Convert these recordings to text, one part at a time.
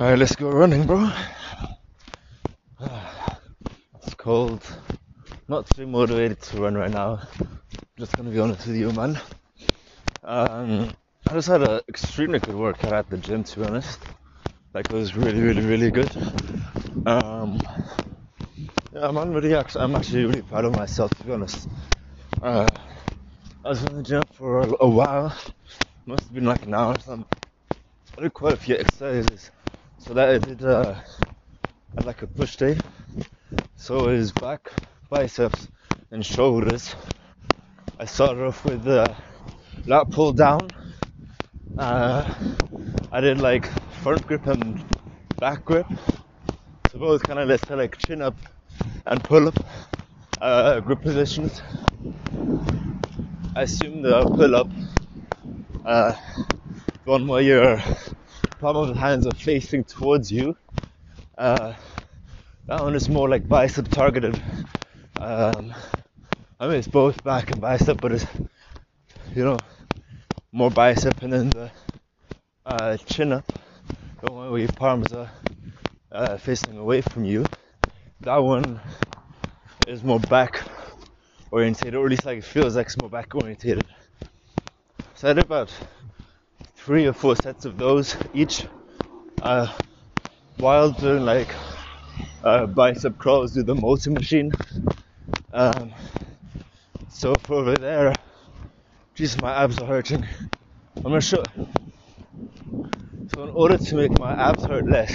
Alright, let's go running, bro. It's cold. Not too motivated to run right now. Just gonna be honest with you, man. Um, I just had an extremely good workout at the gym, to be honest. Like, it was really, really, really good. Um, yeah, I'm really actually, I'm actually really proud of myself, to be honest. Uh, I was in the gym for a, a while. Must have been like an hour or something. I did quite a few exercises. So that I did uh, I like a push day. So it was back, biceps, and shoulders. I started off with uh, lat pull down. Uh, I did like front grip and back grip. So both kind of let's say like chin up and pull up uh, grip positions. I assume the pull up, uh, one where your palm of the hands are facing towards you. Uh, that one is more like bicep targeted. Um, I mean, it's both back and bicep, but it's you know more bicep, and then the uh, chin up, the one where your palms are uh, facing away from you. That one is more back orientated, or at least like it feels like it's more back orientated. So I did about three or four sets of those each, uh, while doing like uh, bicep curls with the motor machine. Um, so for over there, Jesus, my abs are hurting. I'm gonna show. So in order to make my abs hurt less,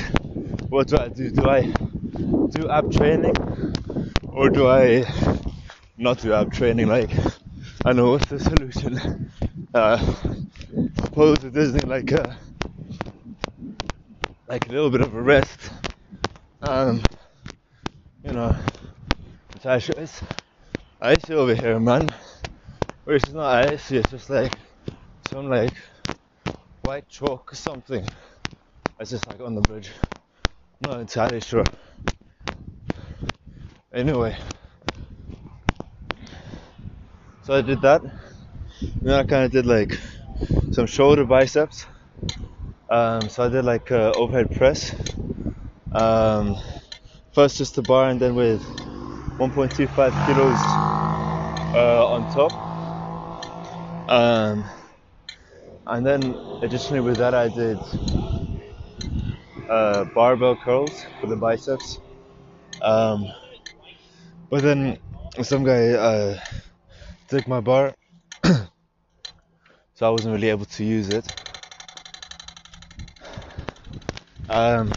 what do I do? Do I do ab training, or do I not do ab training? Like, I know what's the solution. Uh, suppose it isn't like a like a little bit of a rest. Um, you know, Natasha is icy over here, man. Or it's not icy, it's just like some like white chalk or something. It's just like on the bridge. Not entirely sure. Anyway, so I did that. And then I kind of did like some shoulder biceps. Um, so I did like uh, overhead press. Um, first just the bar and then with 1.25 kilos uh, on top. Um, and then additionally with that I did uh, barbell curls for the biceps. Um, but then some guy uh, took my bar so I wasn't really able to use it. Um,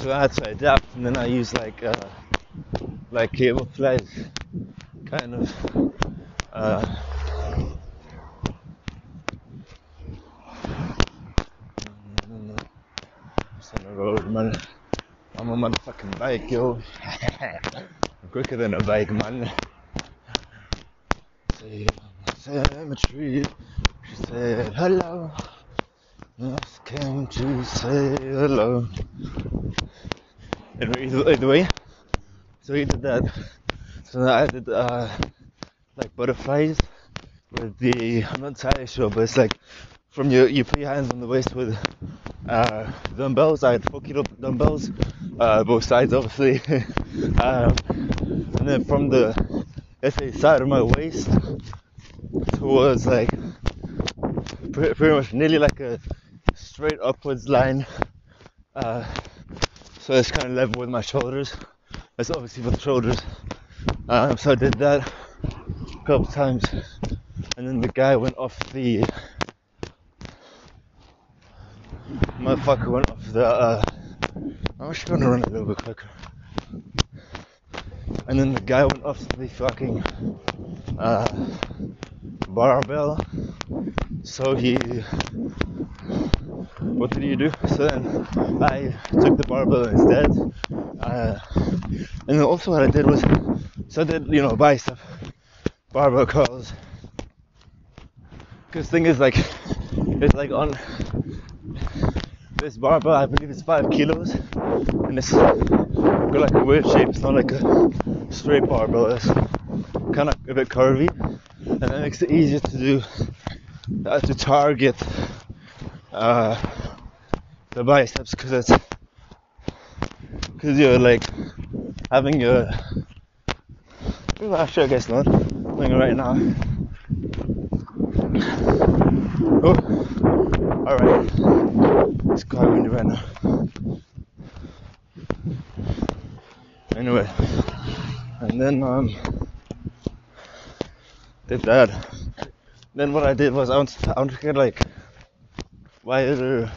so I had to adapt, and then I used like uh, like cable flies, kind of. Uh, on the road, man. I'm a motherfucking bike, yo. I'm quicker than a bike, man. cemetery. She said hello. Just came to say hello. Either, either way, so he did that. So I did uh, like butterflies with the. I'm not entirely sure, but it's like from your you put your hands on the waist with uh, dumbbells. I had four kilo dumbbells, uh, both sides obviously, um, and then from the let's say side of my waist towards like pretty, much nearly like a straight upwards line. Uh, so it's kind of level with my shoulders. That's obviously for the shoulders. Um, so I did that a couple times, and then the guy went off the motherfucker went off the. Uh, I'm actually gonna run a little bit quicker. And then the guy went off the fucking uh, barbell. So he, what did he do? So then I took the barbell instead. Uh, and also what I did was, so I did, you know, bicep, barbell curls. Because thing is like, it's like on this barbell, I believe it's five kilos, and it's got like a weird shape. It's not like a straight barbell. It's kind of a bit curvy and that makes it easier to do uh, to target uh, the biceps because it's because you're like having your actually I guess not. Doing it right now. Oh all right it's quite windy right now. Anyway. And then um did that. Then what I did was I wanted to, I to get like wider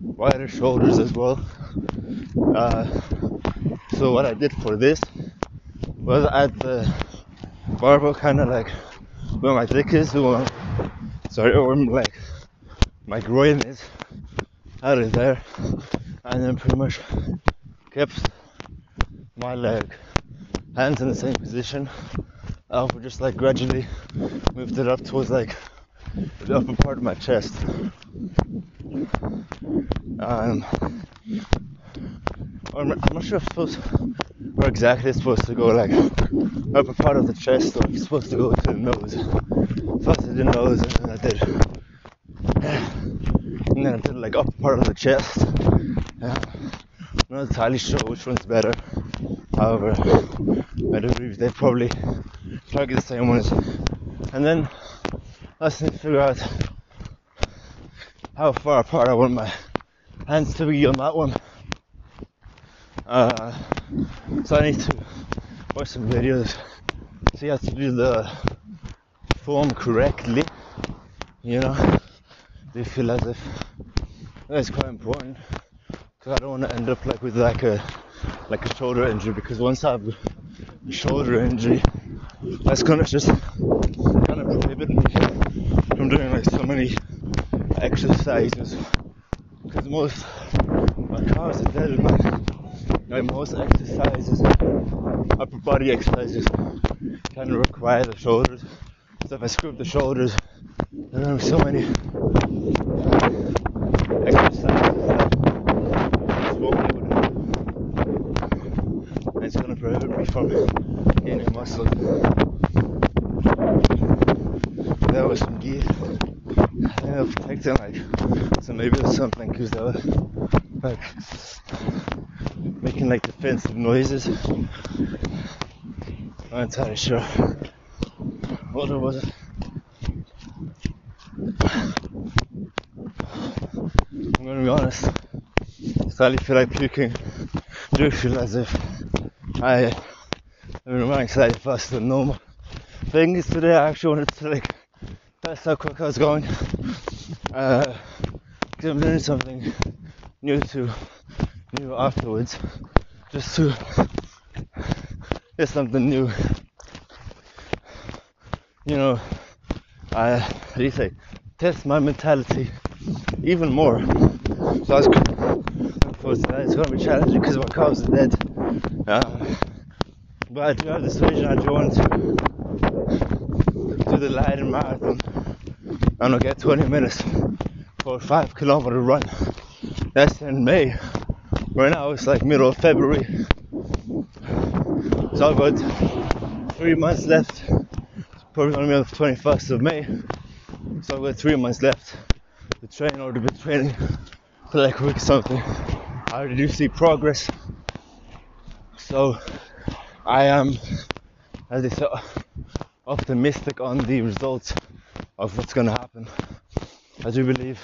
wider shoulders as well. Uh, so what I did for this was at the barbell kind of like where my dick is where, sorry or like my groin is out of there. And then pretty much kept my leg hands in the same position uh, we just like gradually moved it up towards like the upper part of my chest um, I'm not sure if it's supposed where exactly it's supposed to go, like upper part of the chest, or it's supposed to go to the nose. First I did nose, and then I did, and then I did like upper part of the chest. Yeah. I'm not entirely sure which one's better. However, I do believe they probably target the same ones. And then I just need to figure out how far apart I want my hands to be on that one. Uh, so I need to watch some videos, see how to do the form correctly. You know, they feel as if that's quite important because I don't want to end up like with like a like a shoulder injury because once I have a shoulder injury, that's gonna just kind of prohibit me from doing like so many exercises because most my cars are dead man. Like most exercises, upper body exercises, kind of require the shoulders. So if I screw up the shoulders, there are so many exercises that I won't be able to do. To me from gaining muscle. There was some gear. I think they're like, so maybe there's something because they were like making like defensive noises. Not entirely sure what it was. I'm gonna be honest. I slightly feel like puking. I do feel as if I am slightly faster than normal. Thing is today I actually wanted to like test how quick I was going. Uh, because I'm doing something new to new afterwards just to get something new. You know, I how do you say test my mentality even more. So I was looking forward to that. It's gonna be challenging because my car's dead. Uh, but I have this vision. I want to the Leiden Marathon. and I'll get 20 minutes for a five kilometer run. That's in May. Right now it's like middle of February. So I've got three months left. It's probably gonna be on the 21st of May. So I've got three months left to train or to be training for like a week or something. I already do see progress. So I am, as I said, optimistic on the results of what's gonna happen. I do believe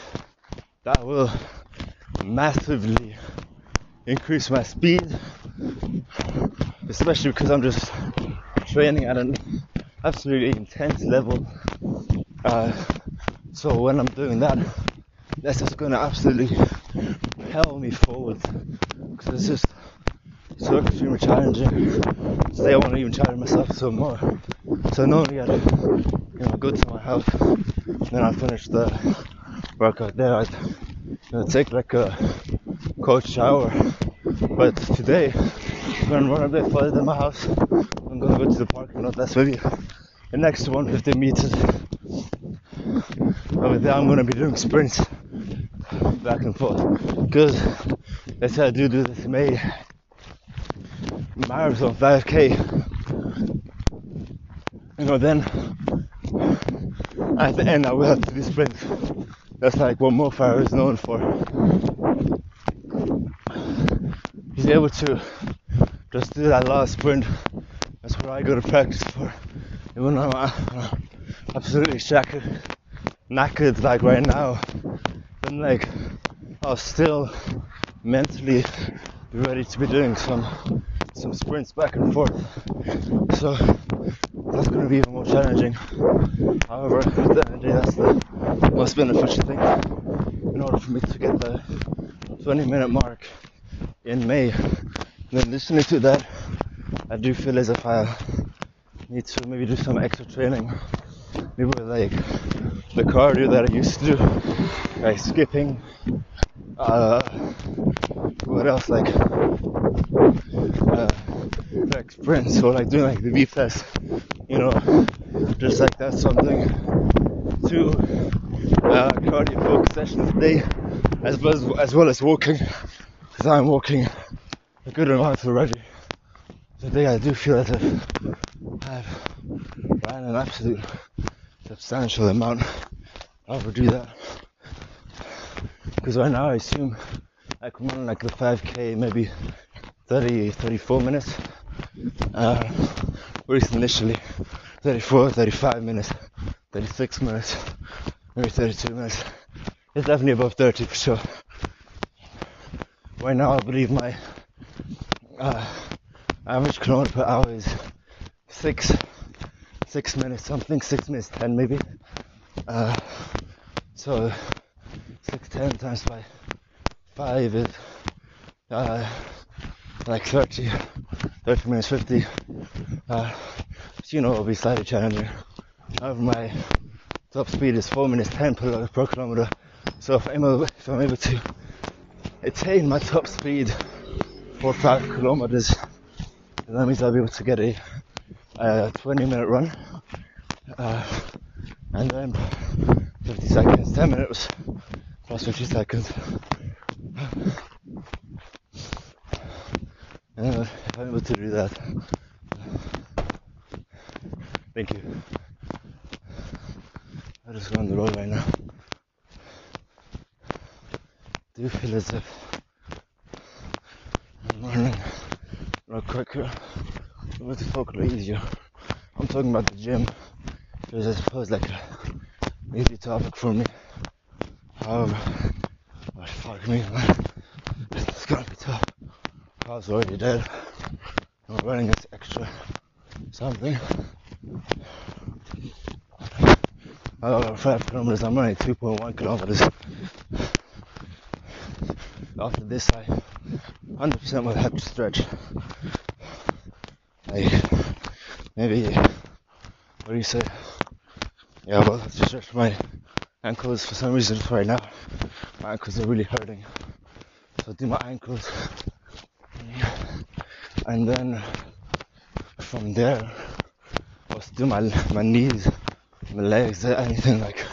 that will massively increase my speed, especially because I'm just training at an absolutely intense level. Uh, so when I'm doing that, that's just gonna absolutely propel me forward because it's just so extremely challenging. Today I want to even challenge myself some more. So normally I'd you know go to my house, then I finish the workout there. I'd you know, take like a cold shower. But today, I'm gonna run a bit further than my house. I'm gonna go to the parking lot. That's maybe the next 150 meters. Over there, I'm gonna be doing sprints back and forth because that's how I do do this May marathon 5k. You know, then at the end, I will have to do sprints. That's like what Mo Farah is known for. He's able to just do that last sprint. That's what I go to practice for. Even though I'm, absolutely shattered, knackered like right now, then like I'll still mentally be ready to be doing some some sprints back and forth. So that's going to be even more challenging. However, at the end of the day, that's the most beneficial thing in order for me to get the 20 minute mark in May. then listening to that, I do feel as if I need to maybe do some extra training. Maybe like the cardio that I used to do, like skipping. Uh, what else? Like like sprints or like doing like the V test, you know, just like that something to uh, cardio focus sessions a day, as well as, as well as walking, because I'm walking a good amount already. Today I do feel that I've ran an absolute substantial amount. I'll overdo that because right now I assume I can run like the 5k maybe 30 34 minutes uh, initially 34 35 minutes 36 minutes maybe 32 minutes. It's definitely above 30 for sure. Right now I believe my uh, average kilometer per hour is 6 6 minutes something 6 minutes 10 maybe. Uh, so 6 10 times by 5 is uh, like 30, 30 minutes 50. Uh, so, you know, it'll be slightly challenging. However, my top speed is 4 minutes 10 per, kilometer. So if I'm, able, if I'm able to attain my top speed for 5 kilometers, that means I'll be able to get a, a 20 minute run. Uh, and then 50 seconds, 10 minutes plus 50 seconds. Uh, I'm able to do that. Thank you. I just go on the road right now. Do you feel as if I'm running a lot quicker, a talk a lot easier. I'm talking about the gym because I suppose like an easy topic for me. However, oh, fuck me, man. It's gonna be tough. I was already dead. Running this extra something. I got 5 kilometers, I'm running 2.1 kilometers. After this, I 100% will have to stretch. Like, maybe, what do you say? Yeah, well, have to stretch my ankles for some reason right now. My ankles are really hurting. So do my ankles and then from there I was do my my knees, my legs, anything like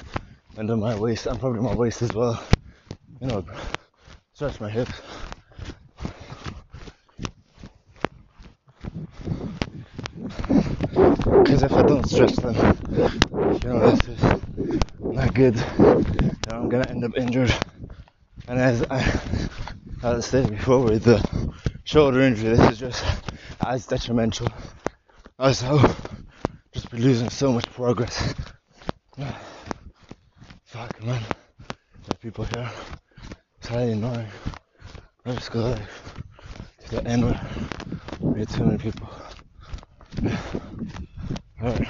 under my waist and probably my waist as well. You know, stretch my hips. Because if I don't stretch them, you know, this is not good. I'm gonna end up injured. And as I, as I said before, with the shoulder injury, this is just ah, as detrimental as just be losing so much progress. Fuck man, there's people here. It's highly annoying. Just go to the end we too many people. Alright,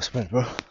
almost went, bro.